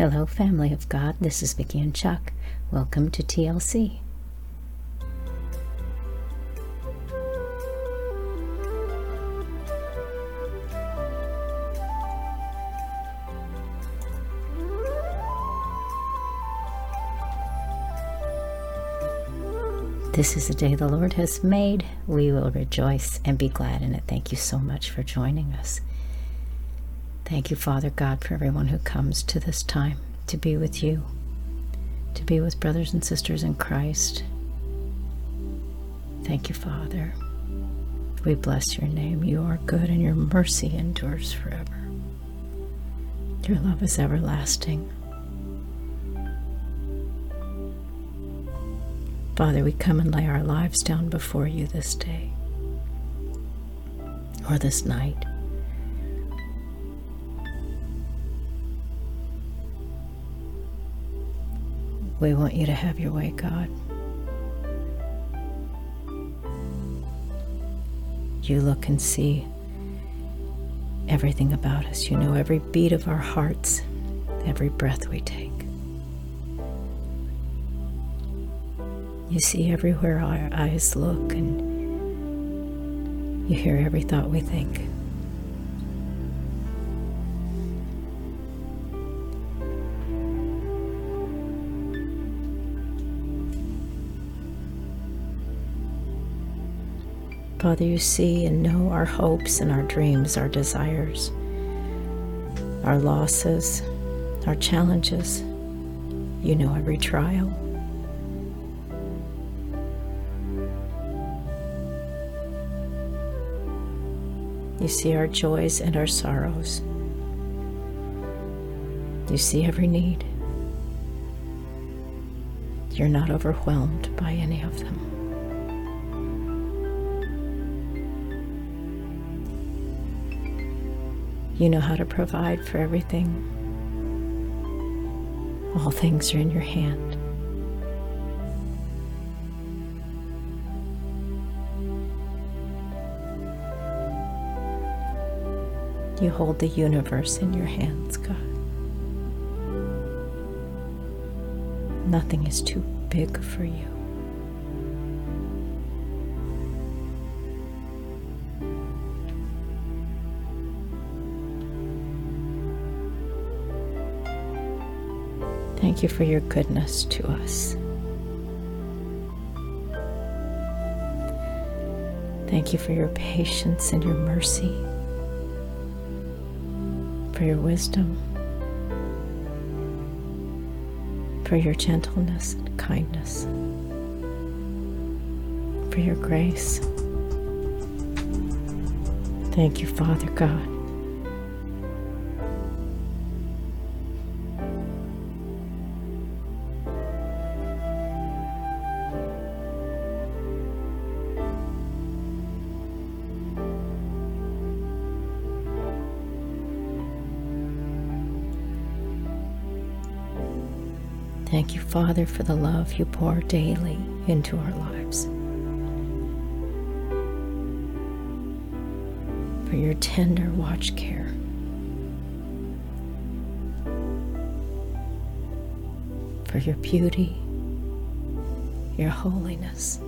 Hello, family of God. This is Vicki and Chuck. Welcome to TLC. This is the day the Lord has made. We will rejoice and be glad in it. Thank you so much for joining us. Thank you, Father God, for everyone who comes to this time to be with you, to be with brothers and sisters in Christ. Thank you, Father. We bless your name. You are good and your mercy endures forever. Your love is everlasting. Father, we come and lay our lives down before you this day or this night. We want you to have your way, God. You look and see everything about us. You know every beat of our hearts, every breath we take. You see everywhere our eyes look, and you hear every thought we think. Father, you see and know our hopes and our dreams, our desires, our losses, our challenges. You know every trial. You see our joys and our sorrows. You see every need. You're not overwhelmed by any of them. You know how to provide for everything. All things are in your hand. You hold the universe in your hands, God. Nothing is too big for you. Thank you for your goodness to us. Thank you for your patience and your mercy for your wisdom, for your gentleness and kindness, for your grace. Thank you, Father God. Thank you, Father, for the love you pour daily into our lives. For your tender watch care. For your beauty, your holiness.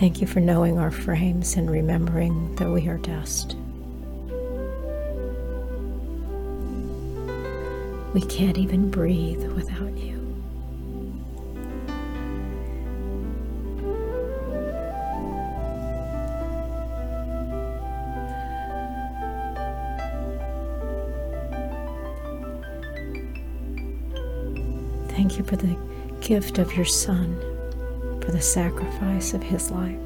Thank you for knowing our frames and remembering that we are dust. We can't even breathe without you. Thank you for the gift of your Son for the sacrifice of his life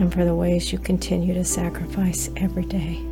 and for the ways you continue to sacrifice every day.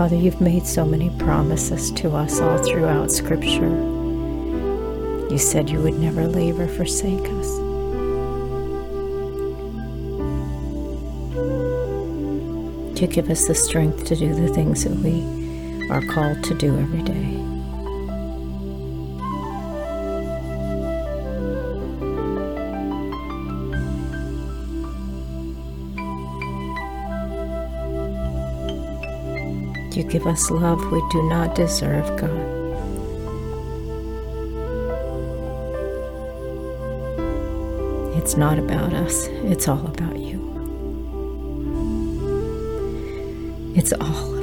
Father, you've made so many promises to us all throughout Scripture. You said you would never leave or forsake us. You give us the strength to do the things that we are called to do every day. You give us love we do not deserve, God. It's not about us, it's all about you. It's all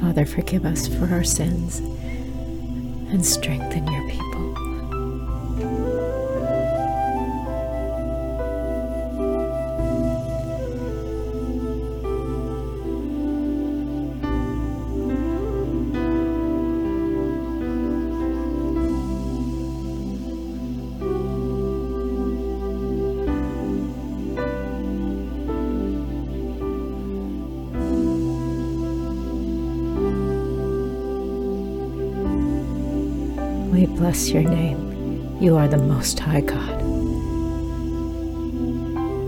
Father, forgive us for our sins and strengthen your people. Bless your name. You are the Most High God.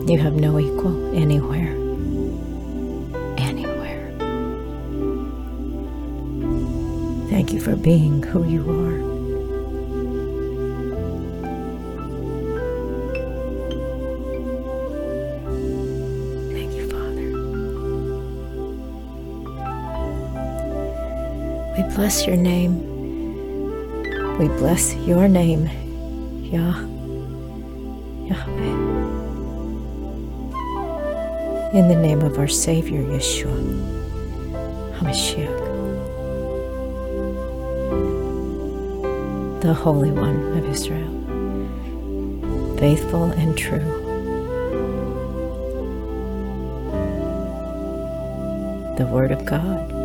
You have no equal anywhere. Anywhere. Thank you for being who you are. Thank you, Father. We bless your name. We bless your name, Yah, Yahweh. In the name of our Savior, Yeshua, HaMashiach, the Holy One of Israel, faithful and true. The Word of God